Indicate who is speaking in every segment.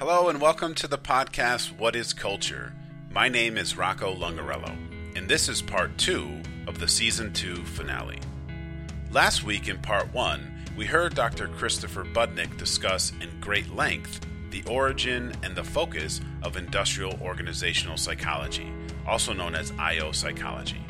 Speaker 1: Hello and welcome to the podcast What is Culture? My name is Rocco Lungarello, and this is part two of the season two finale. Last week in part one, we heard Dr. Christopher Budnick discuss in great length the origin and the focus of industrial organizational psychology, also known as IO psychology,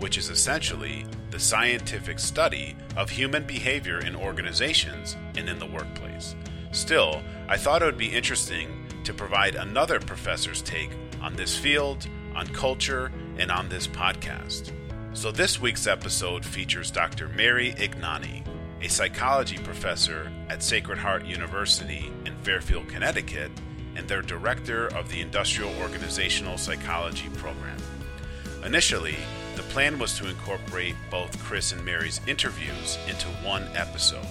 Speaker 1: which is essentially the scientific study of human behavior in organizations and in the workplace. Still, I thought it would be interesting to provide another professor's take on this field, on culture, and on this podcast. So, this week's episode features Dr. Mary Ignagni, a psychology professor at Sacred Heart University in Fairfield, Connecticut, and their director of the Industrial Organizational Psychology program. Initially, the plan was to incorporate both Chris and Mary's interviews into one episode.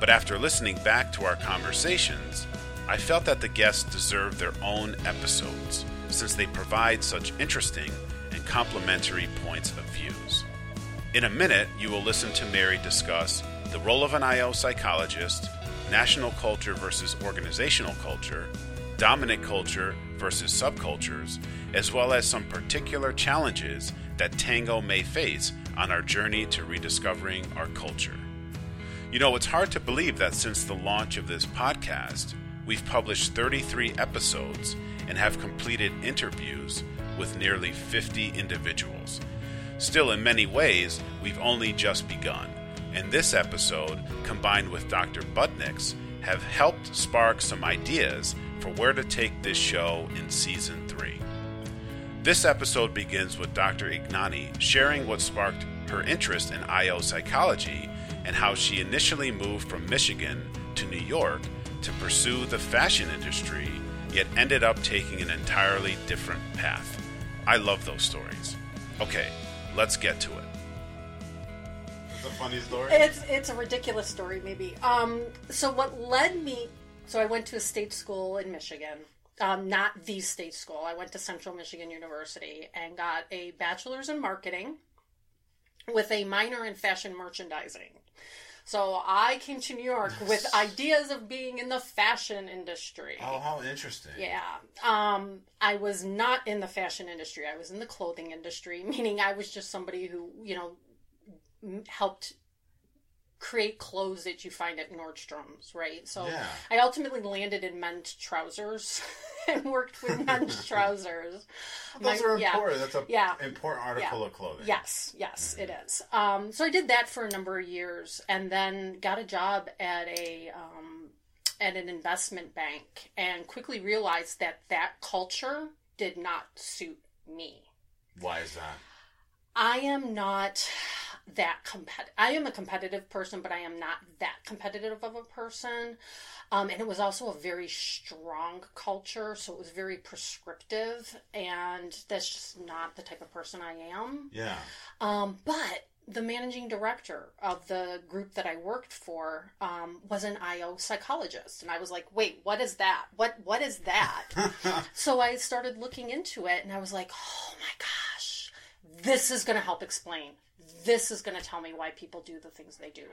Speaker 1: But after listening back to our conversations, I felt that the guests deserve their own episodes since they provide such interesting and complementary points of views. In a minute, you will listen to Mary discuss the role of an IO psychologist, national culture versus organizational culture, dominant culture versus subcultures, as well as some particular challenges that Tangoe may face on our journey to rediscovering our culture. You know, it's hard to believe that since the launch of this podcast, we've published 33 episodes and have completed interviews with nearly 50 individuals. Still, in many ways, we've only just begun, and this episode, combined with Dr. Budnick's, have helped spark some ideas for where to take this show in season 3. This episode begins with Dr. Ignagni sharing what sparked her interest in IO psychology and how she initially moved from Michigan to New York to pursue the fashion industry, yet ended up taking an entirely different path. I love those stories. Okay, let's get to it. It's a funny story.
Speaker 2: It's it's a ridiculous story, maybe. Um, so what led me? So I went to a state school in Michigan. Um, not the state school. I went to Central Michigan University and got a bachelor's in marketing with a minor in fashion merchandising. So I came to New York with ideas of being in the fashion industry.
Speaker 1: Oh, how interesting.
Speaker 2: Yeah. Um, I was not in the fashion industry. I was in the clothing industry, meaning I was just somebody who, you know, helped create clothes that you find at Nordstrom's, right? So yeah. I ultimately landed in men's trousers and worked with men's trousers.
Speaker 1: Those My, are important. Yeah, That's a yeah, important article
Speaker 2: yeah.
Speaker 1: of clothing.
Speaker 2: Yes, yes, mm-hmm. it is. Um, so I did that for a number of years, and then got a job at a um, at an investment bank, and quickly realized that that culture did not suit me.
Speaker 1: Why is that?
Speaker 2: I am not that competitive. I am a competitive person, but I am not that competitive of a person. Um, and it was also a very strong culture, so it was very prescriptive, and that's just not the type of person I am.
Speaker 1: Yeah.
Speaker 2: Um, but the managing director of the group that I worked for um, was an IO psychologist, and I was like, "Wait, what is that? What what is that?" so I started looking into it, and I was like, "Oh my gosh, this is going to help explain this is going to tell me why people do the things they do.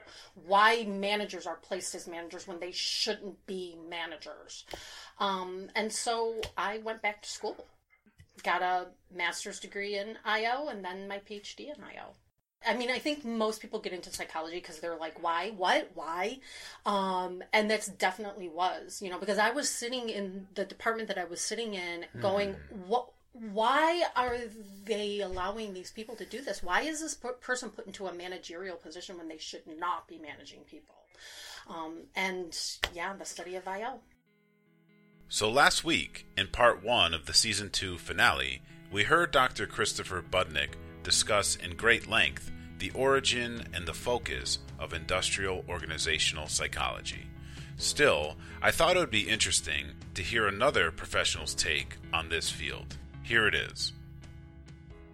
Speaker 2: Why managers are placed as managers when they shouldn't be managers. Um, and so I went back to school, got a master's degree in IO, and then my PhD in IO. I mean, I think most people get into psychology because they're like, why, what, why? Um, and that's definitely was, you know, because I was sitting in the department that I was sitting in going, mm. what, why are they allowing these people to do this? Why is this person put into a managerial position when they should not be managing people? Um, and yeah, the study of IO.
Speaker 1: So last week, in part one of the season two finale, we heard Dr. Christopher Budnick discuss in great length the origin and the focus of industrial organizational psychology. Still, I thought it would be interesting to hear another professional's take on this field. Here it is.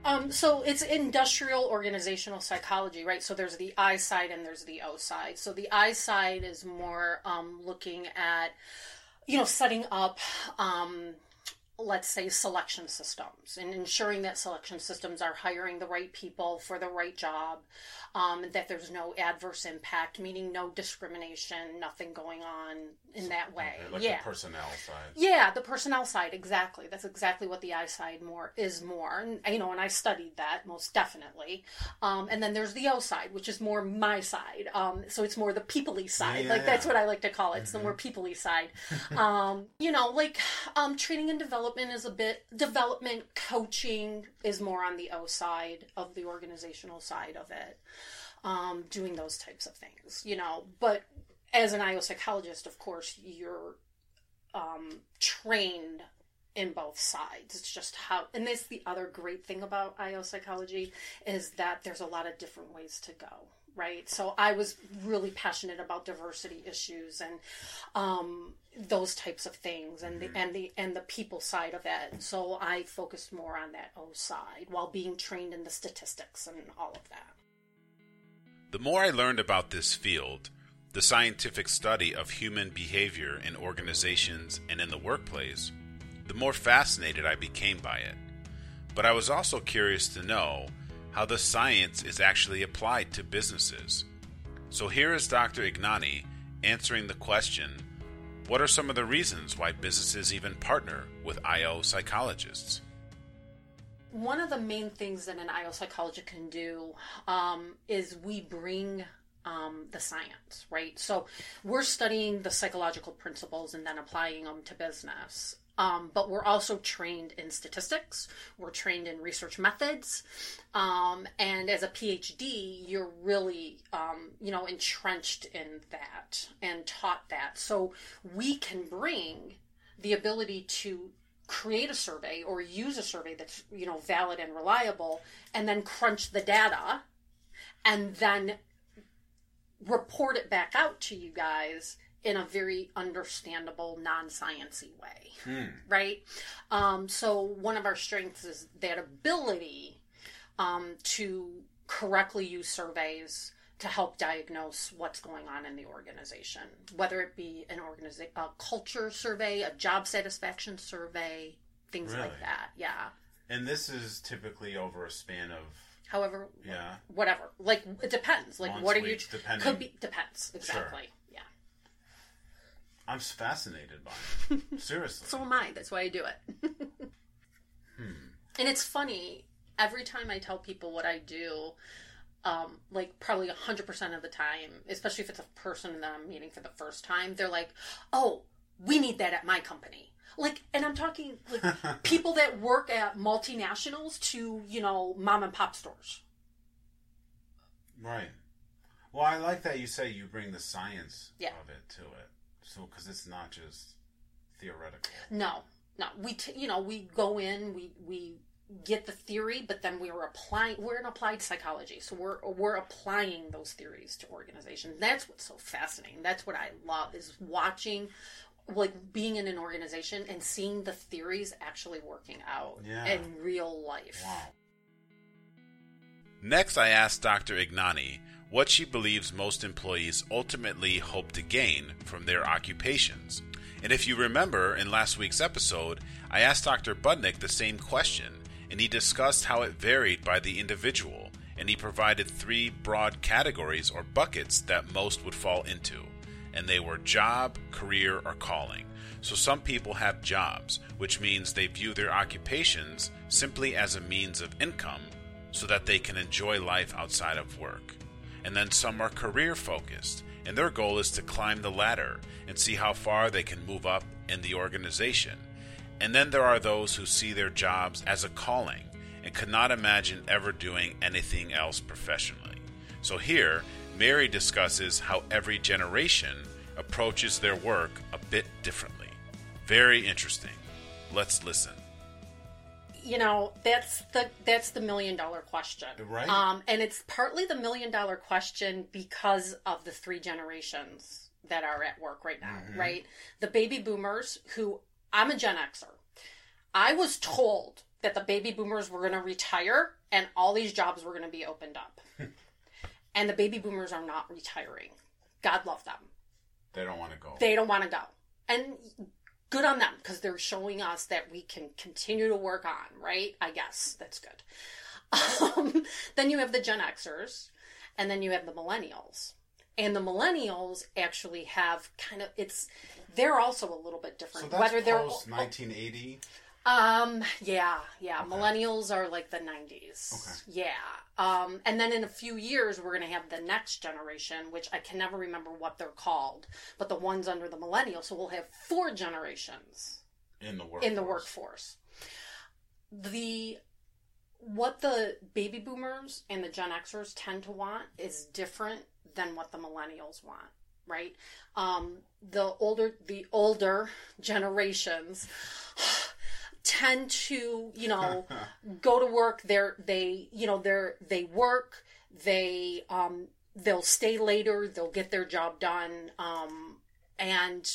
Speaker 2: Um, so it's industrial organizational psychology, right? So there's the I side and there's the O side. So the I side is more um, looking at, you know, setting up um, let's say selection systems and ensuring that selection systems are hiring the right people for the right job um, that there's no adverse impact meaning no discrimination nothing going on in that way
Speaker 1: Okay, like
Speaker 2: yeah.
Speaker 1: the personnel side.
Speaker 2: yeah the personnel side exactly. That's exactly what the i side more is more. And you know and i studied that most definitely. Um, and then there's the o side which is more my side. Um, so it's more the peoply side.
Speaker 1: Yeah,
Speaker 2: like
Speaker 1: yeah,
Speaker 2: that's what i like to call it it's the more peoply side. Um, you know like um, training and development is a bit development coaching is more on the o side of the organizational side of it. Um, doing those types of things you know. But as an io psychologist of course you're um, trained in both sides. It's just how, and that's the other great thing about IO psychology is that there's a lot of different ways to go. Right, so I was really passionate about diversity issues and um, those types of things, and the and the and the people side of it. So I focused more on that O side while being trained in the statistics and all of that.
Speaker 1: The more I learned about this field, the scientific study of human behavior in organizations and in the workplace, the more fascinated I became by it. But I was also curious to know how the science is actually applied to businesses. So here is Dr. Ignagni answering the question what are some of the reasons why businesses even partner with IO psychologists?
Speaker 2: one of the main things that an IO psychologist can do um, is we bring um, the science, right? So we're studying the psychological principles and then applying them to business. Um, but we're also trained in statistics. We're trained in research methods, um, and as a PhD, you're really, um, you know, entrenched in that and taught that. So we can bring the ability to create a survey or use a survey that's you know valid and reliable and then crunch the data and then report it back out to you guys in a very understandable non-sciency way right um, so one of our strengths is that ability um, to correctly use surveys to help diagnose what's going on in the organization, whether it be an organiza- a culture survey, a job satisfaction survey, things
Speaker 1: Really?
Speaker 2: like that. Yeah.
Speaker 1: And this is typically over a span of,
Speaker 2: However,
Speaker 1: yeah.
Speaker 2: whatever. Like it depends. Like
Speaker 1: Months,
Speaker 2: what are
Speaker 1: weeks,
Speaker 2: you?
Speaker 1: depending.
Speaker 2: Could be depends exactly. Yeah.
Speaker 1: I'm fascinated by it. Seriously.
Speaker 2: So am I. That's why I do it. And it's funny. Every time I tell people what I do, um, like probably hundred percent of the time, especially if it's a person that I'm meeting for the first time, they're like, "Oh, we need that at my company." Like, and I'm talking like people that work at multinationals to you know mom and pop stores.
Speaker 1: Right. Well, I like that you say you bring the science
Speaker 2: Yeah.
Speaker 1: of it to it. So, because it's not just theoretical.
Speaker 2: No, no. We t- you know we go in, we we get the theory, but then we're applying. We're in applied psychology, so we're we're applying those theories to organizations. That's what's so fascinating. That's what I love is watching, like being in an organization and seeing the theories actually working out
Speaker 1: Yeah.
Speaker 2: in real life.
Speaker 1: Wow. Next, I asked Dr. Ignagni what she believes most employees ultimately hope to gain from their occupations. And if you remember in last week's episode, I asked Dr. Budnick the same question, and he discussed how it varied by the individual, and he provided three broad categories or buckets that most would fall into. And they were job, career, or calling. So some people have jobs, which means they view their occupations simply as a means of income so that they can enjoy life outside of work. And then some are career focused, and their goal is to climb the ladder and see how far they can move up in the organization. And then there are those who see their jobs as a calling and could not imagine ever doing anything else professionally. So here, Mary discusses how every generation approaches their work a bit differently. Very interesting. Let's listen.
Speaker 2: you know that's the that's the million dollar question
Speaker 1: Right.
Speaker 2: um and it's partly the million dollar question because of the three generations that are at work right now right the baby boomers who i'm a gen xer i was told that the baby boomers were going to retire and all these jobs were going to be opened up and the baby boomers are not retiring god love them
Speaker 1: They don't want to go.
Speaker 2: they don't want to go and good on them because they're showing us that we can continue to work on, right? I guess that's good. Um, then you have the Gen Xers, and then you have the millennials. And the millennials actually have kind of it's they're also a little bit
Speaker 1: So
Speaker 2: different.
Speaker 1: that's
Speaker 2: Whether they're
Speaker 1: post 1980.
Speaker 2: Um yeah, yeah, millennials are like the 90s.
Speaker 1: Okay.
Speaker 2: Yeah. Um and then in a few years we're going to have the next generation which I can never remember what they're called, but the ones under the millennial. So we'll have four generations
Speaker 1: in the work
Speaker 2: in the workforce. The what the baby boomers and the Gen Xers tend to want is different than what the millennials want, right? Um, the older the older generations tend to, you know, go to work. They're they you know they're they work. They um, they'll stay later. They'll get their job done. Um, and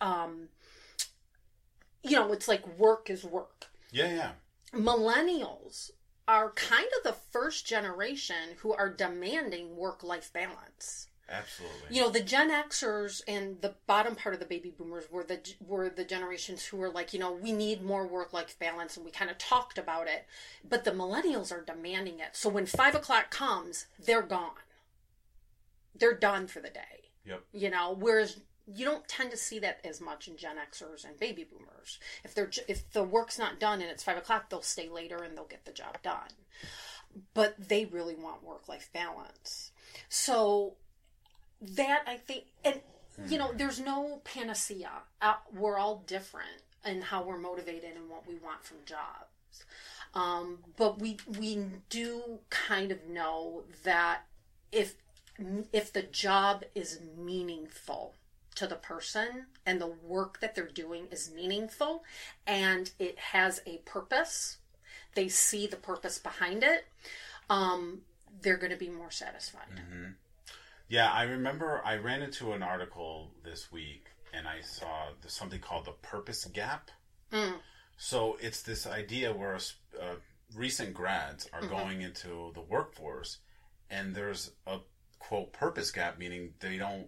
Speaker 2: um, you know, it's like work is work.
Speaker 1: Yeah, yeah.
Speaker 2: Millennials are kind of the first generation who are demanding work life balance.
Speaker 1: Absolutely.
Speaker 2: You know, the Gen Xers and the bottom part of the baby boomers were the were the generations who were like, you know, we need more work life balance, and we kind of talked about it. But the millennials are demanding it. So when five o'clock comes, they're gone. They're done for the day.
Speaker 1: Yep.
Speaker 2: You know, whereas you don't tend to see that as much in Gen Xers and baby boomers. If they're if the work's not done and it's five o'clock, they'll stay later and they'll get the job done. But they really want work life balance. So that I think, and you know, there's no panacea. Uh, we're all different in how we're motivated and what we want from jobs. Um, but we we do kind of know that if if the job is meaningful to the person and the work that they're doing is meaningful and it has a purpose, they see the purpose behind it, um, they're going to be more satisfied.
Speaker 1: Yeah, I remember I ran into an article this week and I saw something called the purpose gap. So it's this idea where uh, recent grads are going into the workforce and there's a quote purpose gap, meaning they don't.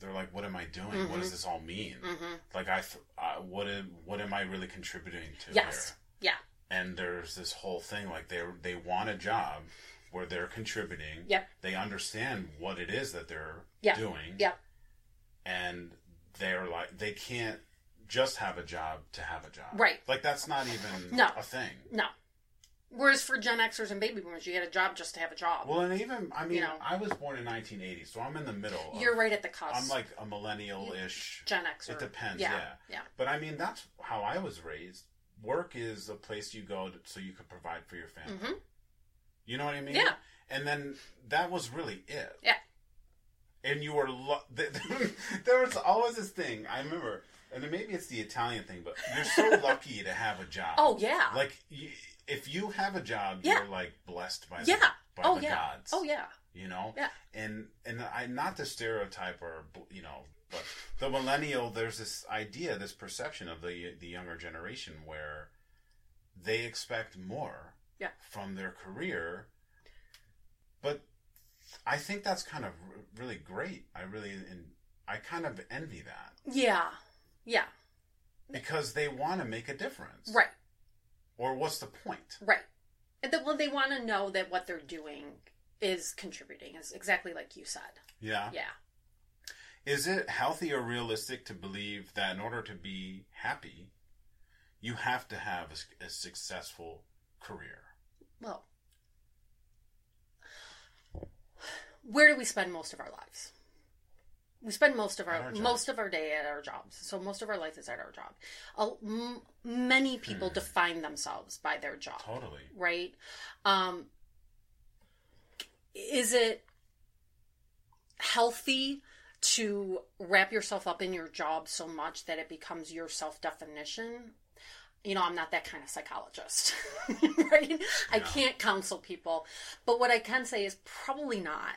Speaker 1: They're like, what am I doing? What does this all mean? Like, I, th- uh, what am, what am I really contributing to
Speaker 2: Yes.
Speaker 1: here?
Speaker 2: Yeah.
Speaker 1: and there's this whole thing like they they want a job where they're contributing.
Speaker 2: Yep.
Speaker 1: They understand what it is that they're
Speaker 2: Yeah.
Speaker 1: doing.
Speaker 2: Yep.
Speaker 1: And they're like they can't just have a job to have a job.
Speaker 2: Right.
Speaker 1: Like that's not even
Speaker 2: No.
Speaker 1: a thing.
Speaker 2: No. Whereas for Gen Xers and baby boomers, you get a job just to have a job.
Speaker 1: Well, and even I mean,
Speaker 2: You know.
Speaker 1: I was born in 1980, so I'm in the middle. of-
Speaker 2: You're right at the cusp.
Speaker 1: I'm like a millennial-ish.
Speaker 2: Gen Xer.
Speaker 1: It depends.
Speaker 2: Yeah.
Speaker 1: Yeah.
Speaker 2: Yeah.
Speaker 1: But I mean, that's how I was raised. Work is a place you go to, so you can provide for your family.
Speaker 2: Mhm.
Speaker 1: You know what I mean?
Speaker 2: Yeah.
Speaker 1: And then that was really it.
Speaker 2: Yeah.
Speaker 1: And you were lo- there was always this thing I remember, and maybe it's the Italian thing, but you're so lucky to have a job.
Speaker 2: Oh yeah.
Speaker 1: Like you, if you have a job,
Speaker 2: Yeah.
Speaker 1: you're like blessed by
Speaker 2: yeah.
Speaker 1: the, by
Speaker 2: Oh
Speaker 1: the
Speaker 2: yeah.
Speaker 1: gods.
Speaker 2: Oh yeah.
Speaker 1: You know.
Speaker 2: Yeah.
Speaker 1: And and I not to stereotype or you know, but the millennial, there's this idea, this perception of the the younger generation where they expect more
Speaker 2: Yeah.
Speaker 1: from their career, but I think that's kind of r- really great. I really and I kind of envy that
Speaker 2: Yeah. Yeah.
Speaker 1: because they want to make a difference.
Speaker 2: Right.
Speaker 1: Or what's the point?
Speaker 2: Right. And that well, they want to know that what they're doing is contributing, is exactly like you said.
Speaker 1: Yeah.
Speaker 2: Yeah.
Speaker 1: Is it healthy or realistic to believe that in order to be happy, you have to have a successful career?
Speaker 2: Well, where do we spend most of our lives? We spend most of our,
Speaker 1: our
Speaker 2: most of our day at our jobs. So most of our life is at our job. A, m- many people define themselves by their job.
Speaker 1: Totally.
Speaker 2: right? Um, is it healthy to wrap yourself up in your job so much that it becomes your self definition? You know, I'm not that kind of psychologist, right? I can't counsel people, but what I can say is probably not,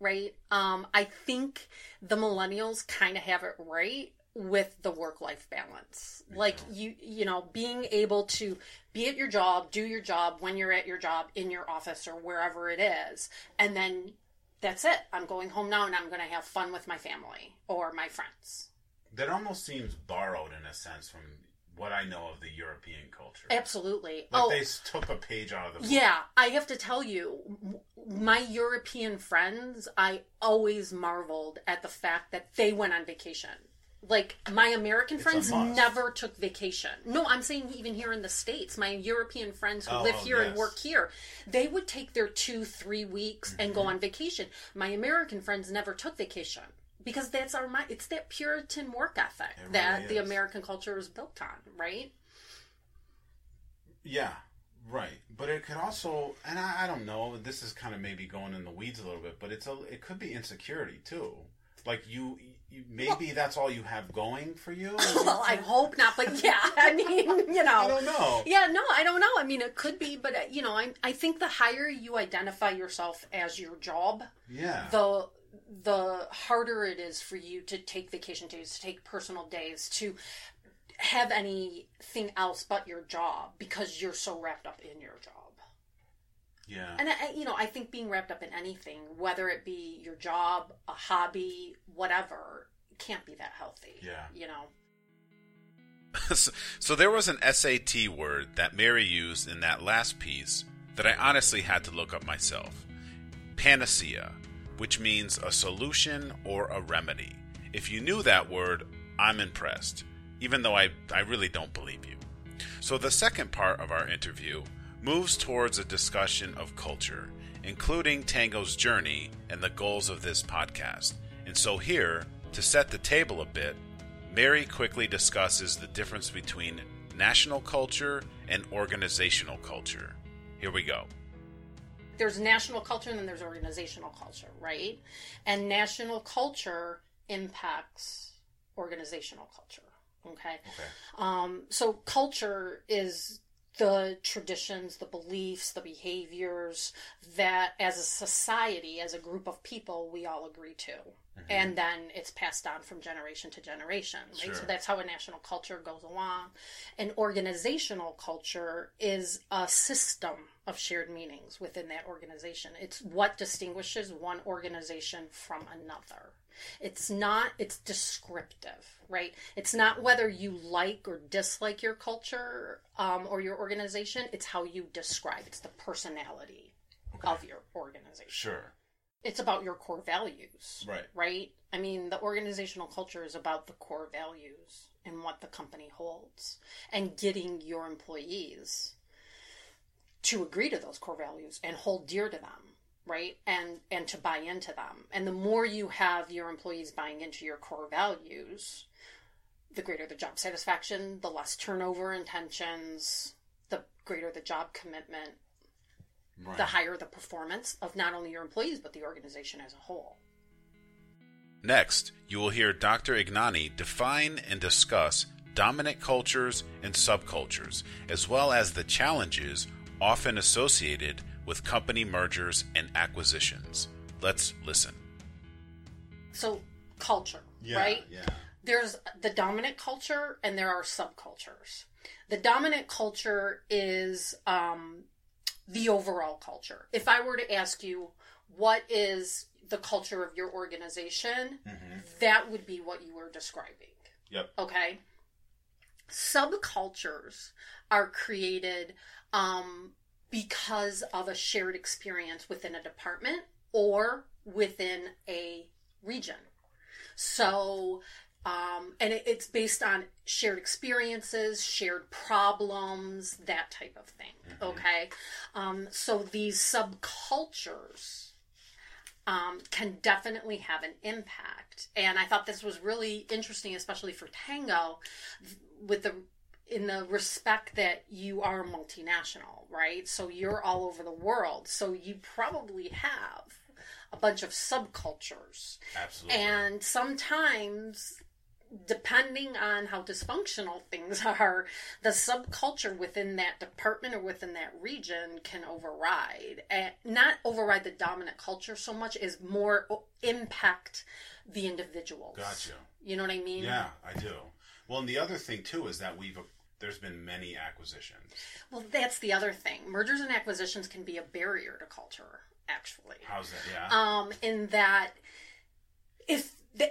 Speaker 2: right? Um, I think the millennials kind of have it right with the work life balance. Like you you know, being able to be at your job, do your job when you're at your job in your office or wherever it is, and then that's it. I'm going home now and I'm going to have fun with my family or my friends.
Speaker 1: that almost seems borrowed in a sense from what I know of the European culture.
Speaker 2: Absolutely.
Speaker 1: Like
Speaker 2: oh,
Speaker 1: they took a page out of the book.
Speaker 2: Yeah, I have to tell you, my European friends, I always marveled at the fact that they went on vacation. Like my American friends never took vacation. No, I'm saying even here in the states, my European friends who
Speaker 1: Oh,
Speaker 2: live here and work here, they would take their two, three weeks and
Speaker 1: Mm-hmm.
Speaker 2: go on vacation. My American friends never took vacation because that's our mi- it's that Puritan work ethic
Speaker 1: really
Speaker 2: that the. American culture is built on, right?
Speaker 1: Yeah, right. But it could also, and I, I don't know. This is kind of maybe going in the weeds a little bit, but it's a. It could be insecurity too. Like you, you maybe that's all you have going for you.
Speaker 2: well, I hope not, but yeah, I mean, you know.
Speaker 1: I don't know.
Speaker 2: Yeah, no, I don't know. I mean, it could be, but uh, you know, I I think the higher you identify yourself as your job,
Speaker 1: Yeah.
Speaker 2: the the harder it is for you to take vacation days, to take personal days, to have anything else but your job because you're so wrapped up in your job.
Speaker 1: yeah.
Speaker 2: And I, you know, I think being wrapped up in anything, whether it be your job, a hobby, whatever, can't be that healthy.
Speaker 1: Yeah.
Speaker 2: You know.
Speaker 1: so, so there was an SAT word that Mary used in that last piece that I honestly had to look up myself. Panacea, which means a solution or a remedy. If you knew that word, I'm impressed, even though I, I really don't believe you. So the second part of our interview moves towards a discussion of culture, including Tangoe's journey and the goals of this podcast. And so here, to set the table a bit, Mary quickly discusses the difference between national culture and organizational culture. Here we go.
Speaker 2: There's national culture and then there's organizational culture, right? And national culture impacts organizational culture. Okay.
Speaker 1: Okay.
Speaker 2: Um, so culture is the traditions, the beliefs, the behaviors that as a society, as a group of people, we all agree to. And then it's passed on from generation to generation, right?
Speaker 1: Sure.
Speaker 2: So that's how a national culture goes along. An organizational culture is a system of shared meanings within that organization. It's what distinguishes one organization from another. It's not, it's descriptive, right? It's not whether you like or dislike your culture um, or your organization, it's how you describe, it's the personality of your organization
Speaker 1: Sure.
Speaker 2: It's about your core values.
Speaker 1: Right.
Speaker 2: Right? I mean, the organizational culture is about the core values and what the company holds and getting your employees to agree to those core values and hold dear to them, right? And and to buy into them. And the more you have your employees buying into your core values, the greater the job satisfaction, the less turnover intentions, the greater the job commitment,
Speaker 1: Right.
Speaker 2: the higher the performance of not only your employees but the organization as a whole.
Speaker 1: Next, you will hear Dr. Ignagni define and discuss dominant cultures and subcultures, as well as the challenges often associated with company mergers and acquisitions. Let's listen.
Speaker 2: So, culture, right?
Speaker 1: Yeah.
Speaker 2: There's the dominant culture and there are subcultures. The dominant culture is um, the overall culture. If I were to ask you, what is the culture of your organization? That would be what you were describing.
Speaker 1: Yep.
Speaker 2: Okay. Subcultures are created um, because of a shared experience within a department or within a region. So, um, and it, it's based on shared experiences, shared problems, that type of thing. Okay. Um, so these subcultures um, can definitely have an impact. And I thought this was really interesting, especially for Tangoe, with the in the respect that you are multinational, right? So you're all over the world. So you probably have a bunch of subcultures.
Speaker 1: Absolutely.
Speaker 2: And sometimes, depending on how dysfunctional things are, the subculture within that department or within that region can override. And not override the dominant culture so much as more impact the individuals.
Speaker 1: Gotcha.
Speaker 2: You know what I mean?
Speaker 1: Yeah, I do. Well, and the other thing too is that we've there's been many acquisitions.
Speaker 2: Well, that's the other thing. Mergers and acquisitions can be a barrier to culture, actually.
Speaker 1: How's that? Yeah.
Speaker 2: um, in that if the,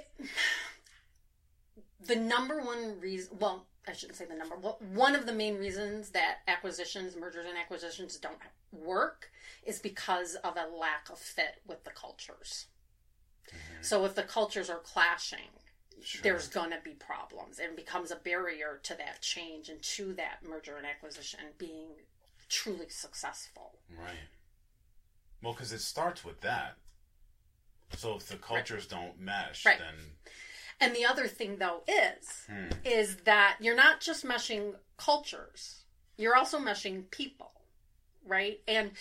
Speaker 2: the number one reason, well, I shouldn't say the number, well, one of the main reasons that acquisitions, mergers and acquisitions don't work is because of a lack of fit with the cultures. Mm-hmm. So if the cultures are clashing,
Speaker 1: Sure.
Speaker 2: there's going to be problems and becomes a barrier to that change and to that merger and acquisition being truly successful.
Speaker 1: Right. Well, because it starts with that. So if the cultures don't mesh,
Speaker 2: Right.
Speaker 1: then
Speaker 2: And the other thing though is
Speaker 1: Hmm.
Speaker 2: is that you're not just meshing cultures. You're also meshing people, right? And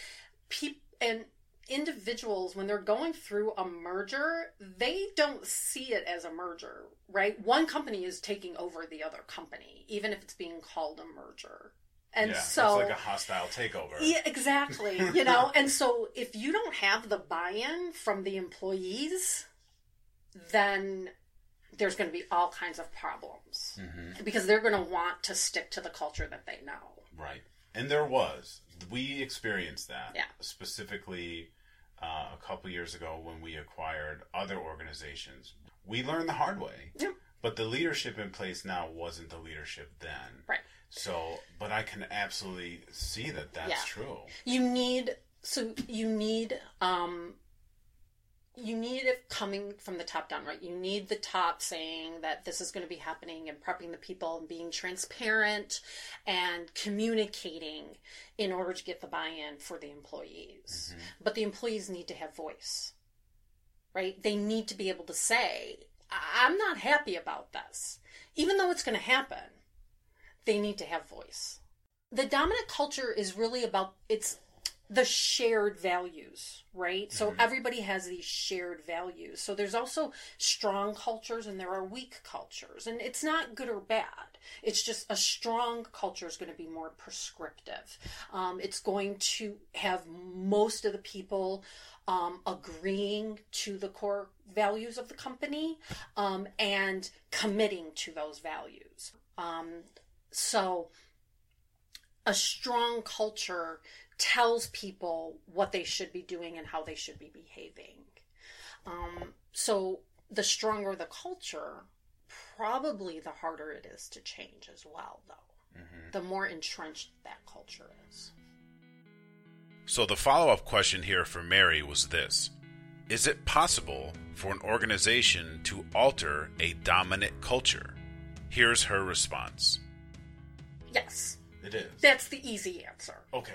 Speaker 2: peop- and individuals when they're going through a merger, they don't see it as a merger, right? One company is taking over the other company, even if it's being called a merger. And
Speaker 1: yeah,
Speaker 2: so
Speaker 1: it's like a hostile takeover.
Speaker 2: Yeah, exactly. You know, and so if you don't have the buy-in from the employees, then there's going to be all kinds of problems
Speaker 1: hmm
Speaker 2: because they're going to want to stick to the culture that they know.
Speaker 1: Right. And there was. We experienced that.
Speaker 2: Yeah.
Speaker 1: Specifically uh, a couple years ago when we acquired other organizations. We learned the hard way.
Speaker 2: Yeah.
Speaker 1: But the leadership in place now wasn't the leadership then.
Speaker 2: Right.
Speaker 1: So, but I can absolutely see that that's
Speaker 2: Yeah.
Speaker 1: true.
Speaker 2: You need so you need um you need it coming from the top down, right? You need the top saying that this is going to be happening and prepping the people and being transparent and communicating in order to get the buy in for the employees. Mm-hmm. But the employees need to have voice, right? They need to be able to say, "I- I'm not happy about this. Even though it's going to happen, they need to have voice. The dominant culture is really about it's the shared values, right? So everybody has these shared values. So there's also strong cultures and there are weak cultures. And it's not good or bad. It's just a strong culture is going to be more prescriptive. Um, it's going to have most of the people um, agreeing to the core values of the company um, and committing to those values. Um, so a strong culture tells people what they should be doing and how they should be behaving. Um, so the stronger the culture, probably the harder it is to change as well, though. The more entrenched that culture is.
Speaker 1: So the follow up question here for Mary was this Is it possible for an organization to alter a dominant culture? Here's her response
Speaker 2: Yes,
Speaker 1: It is.
Speaker 2: that's the easy answer.
Speaker 1: Okay.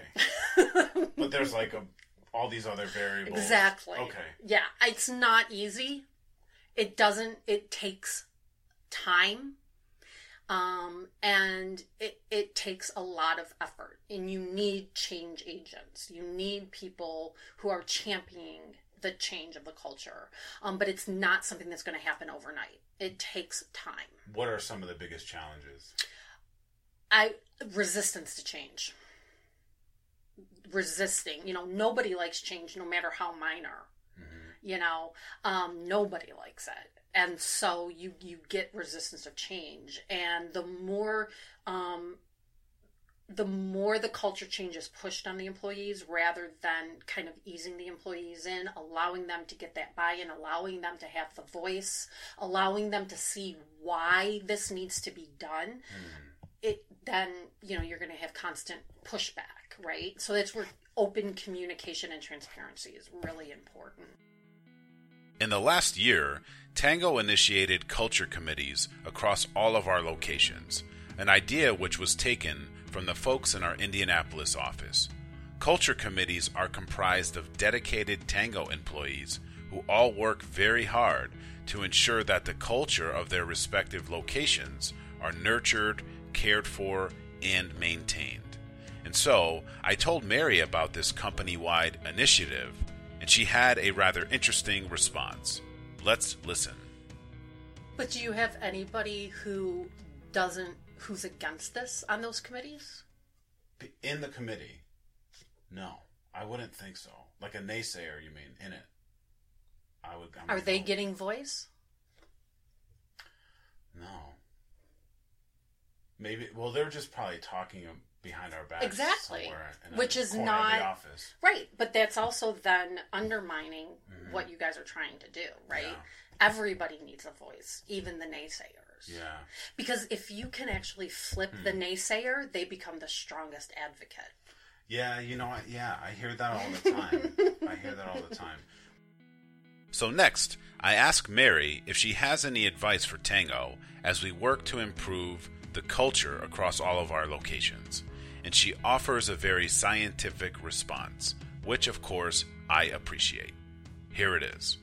Speaker 1: but there's like a, all these other variables.
Speaker 2: Exactly.
Speaker 1: Okay.
Speaker 2: Yeah, it's not easy. It doesn't. It takes time, um, and it it takes a lot of effort. And you need change agents. You need people who are championing the change of the culture. Um, but it's not something that's going to happen overnight. It takes time.
Speaker 1: What are some of the biggest challenges?
Speaker 2: I resistance to change. Resisting, you know, nobody likes change, no matter how minor. You know, um, nobody likes it, and so you you get resistance of change, and the more um, the more the culture change is pushed on the employees rather than kind of easing the employees in, allowing them to get that buy in, allowing them to have the voice, allowing them to see why this needs to be done, it then, you know, you're going to have constant pushback, right? So that's where open communication and transparency is really important.
Speaker 1: In the last year, Tangoe initiated culture committees across all of our locations, an idea which was taken from the folks in our Indianapolis office. Culture committees are comprised of dedicated Tangoe employees who all work very hard to ensure that the culture of their respective locations are nurtured, cared for, and maintained. And so, I told Mary about this company wide initiative, and she had a rather interesting response. Let's listen.
Speaker 2: But do you have anybody who doesn't, who's against this on those committees?
Speaker 1: In the committee? No, I wouldn't think so. Like a naysayer, you mean, in it? I would. I'm
Speaker 2: Are they
Speaker 1: no.
Speaker 2: getting voice?
Speaker 1: No. Maybe. Well, they're just probably talking behind our backs.
Speaker 2: Exactly.
Speaker 1: somewhere in a
Speaker 2: Which is
Speaker 1: corner of the
Speaker 2: not-
Speaker 1: office.
Speaker 2: Right, but that's also then undermining mm-hmm. what you guys are trying to do, right?
Speaker 1: Yeah.
Speaker 2: Everybody needs a voice, even the naysayers.
Speaker 1: Yeah.
Speaker 2: Because if you can actually flip the hmm. naysayer, they become the strongest advocate.
Speaker 1: Yeah, you know, what? yeah, I hear that all the time. I hear that all the time. So, next, I ask Mary if she has any advice for Tangoe as we work to improve the culture across all of our locations. And she offers a very scientific response, which, of course, I appreciate. Here it is.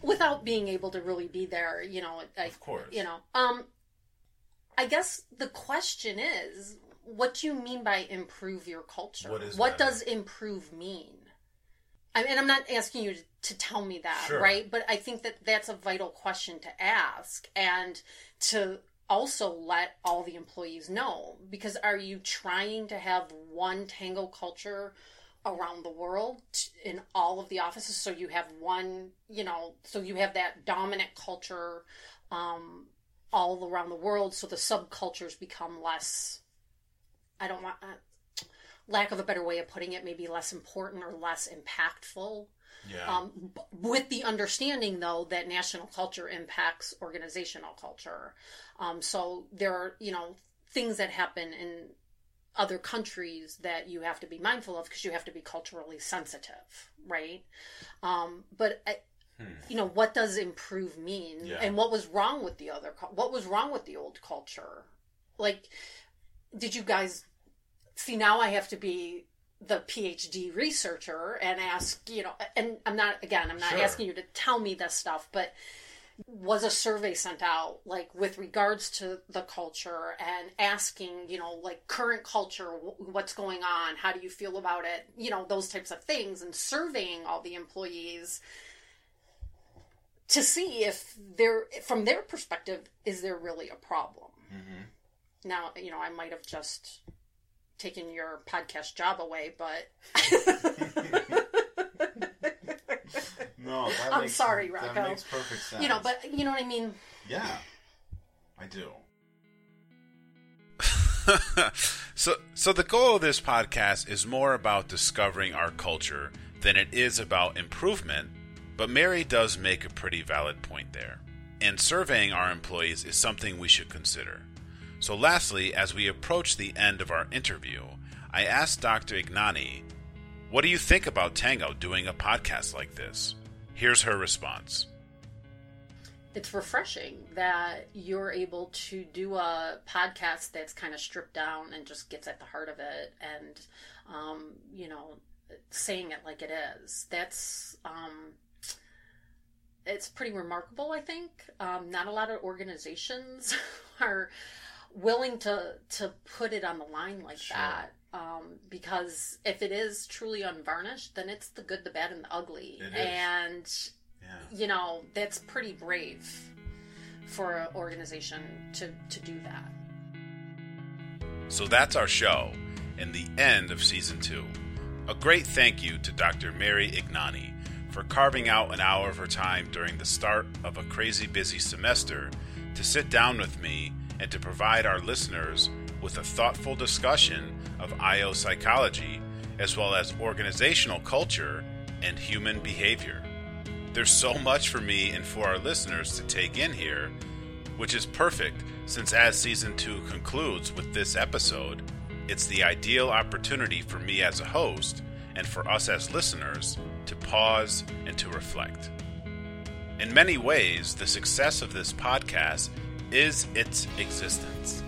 Speaker 2: Without being able to really be there, you know, I,
Speaker 1: Of course.
Speaker 2: you know, um, I guess the question is, what do you mean by improve your culture?
Speaker 1: What
Speaker 2: what does improve mean? I mean, I'm not asking you to, to tell me that,
Speaker 1: Sure.
Speaker 2: right? But I think that that's a vital question to ask and to also let all the employees know. Because are you trying to have one Tangoe culture around the world in all of the offices? So you have one, you know, so you have that dominant culture um, all around the world. So the subcultures become less. I don't want. Uh, lack of a better way of putting it, maybe less important or less impactful.
Speaker 1: Yeah.
Speaker 2: Um, with the understanding, though, that national culture impacts organizational culture. Um, so there are, you know, things that happen in other countries that you have to be mindful of because you have to be culturally sensitive, right? Um, but I, you know, what does improve mean,
Speaker 1: Yeah.
Speaker 2: and what was wrong with the other? What was wrong with the old culture? Like, did you guys see? Now I have to be the PhD researcher and ask, you know, and I'm not again, I'm not
Speaker 1: Sure.
Speaker 2: asking you to tell me this stuff, but was a survey sent out like with regards to the culture and asking you know like current culture what's going on? How do you feel about it? You know those types of things and surveying all the employees to see if there from their perspective is there really a problem? Mm-hmm. Now you know i might have just taken your podcast job away but
Speaker 1: no, that
Speaker 2: I'm sorry, Rocco.
Speaker 1: That
Speaker 2: Rocco.
Speaker 1: makes perfect sense.
Speaker 2: you know but you know what i mean
Speaker 1: Yeah, I do. so, so the goal of this podcast is more about discovering our culture than it is about improvement. But Mary does make a pretty valid point there, and surveying our employees is something we should consider. So, lastly, as we approach the end of our interview, I asked Dr. Ignagni, "What do you think about Tangoe doing a podcast like this?" Here's her response.
Speaker 2: it's refreshing that you're able to do a podcast that's kind of stripped down and just gets at the heart of it and um, you know saying it like it is that's um, it's pretty remarkable i think um, not a lot of organizations are willing to to put it on the line like
Speaker 1: Sure.
Speaker 2: that um, because if it is truly unvarnished then it's the good the bad and the ugly and
Speaker 1: Yeah.
Speaker 2: you know that's pretty brave for an organization to to do that
Speaker 1: So that's our show and the end of season two. A great thank you to Dr. Mary Ignagni for carving out an hour of her time during the start of a crazy busy semester to sit down with me and to provide our listeners with a thoughtful discussion of IO psychology as well as organizational culture and human behavior. There's so much for me and for our listeners to take in here, which is perfect since as season 2 concludes with this episode, it's the ideal opportunity for me as a host and for us as listeners to pause and to reflect. In many ways, the success of this podcast is its existence.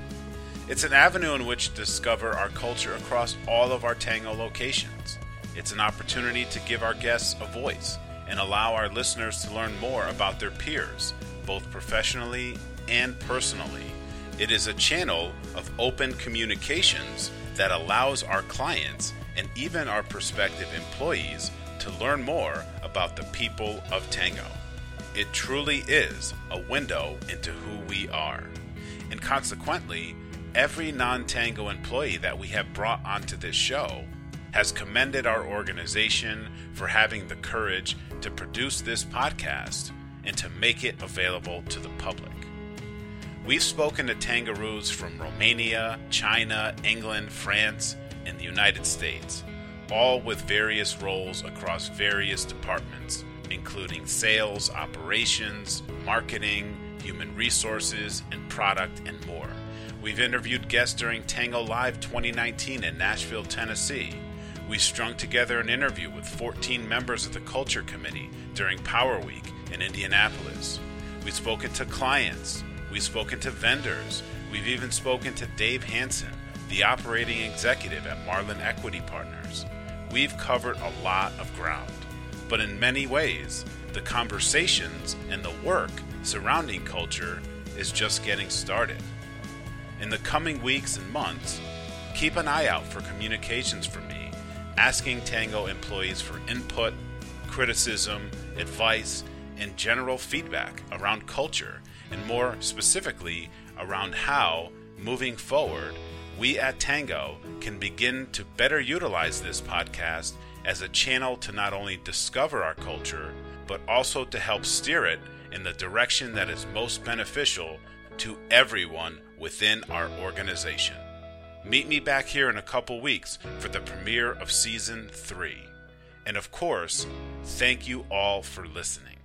Speaker 1: It's an avenue in which to discover our culture across all of our Tangoe locations. It's an opportunity to give our guests a voice and allow our listeners to learn more about their peers, both professionally and personally. It is a channel of open communications that allows our clients and even our prospective employees to learn more about the people of Tangoe. It truly is a window into who we are. And consequently, every non Tangoe employee that we have brought onto this show has commended our organization for having the courage to produce this podcast and to make it available to the public. We've spoken to Tangaroos from Romania, China, England, France, and the United States, all with various roles across various departments, including sales, operations, marketing, human resources, and product, and more. We've interviewed guests during Tangoe Live 2019 in Nashville, Tennessee. We strung together an interview with 14 members of the Culture Committee during Power Week in Indianapolis. We've spoken to clients. We've spoken to vendors. We've even spoken to Dave Hanson, the operating executive at Marlin Equity Partners. We've covered a lot of ground, but in many ways, the conversations and the work surrounding culture is just getting started. In the coming weeks and months, keep an eye out for communications from me asking Tangoe employees for input, criticism, advice, and general feedback around culture, and more specifically, around how, moving forward, we at Tangoe can begin to better utilize this podcast as a channel to not only discover our culture, but also to help steer it in the direction that is most beneficial to everyone within our organization. Meet me back here in a couple weeks for the premiere of season 3. And of course, thank you all for listening.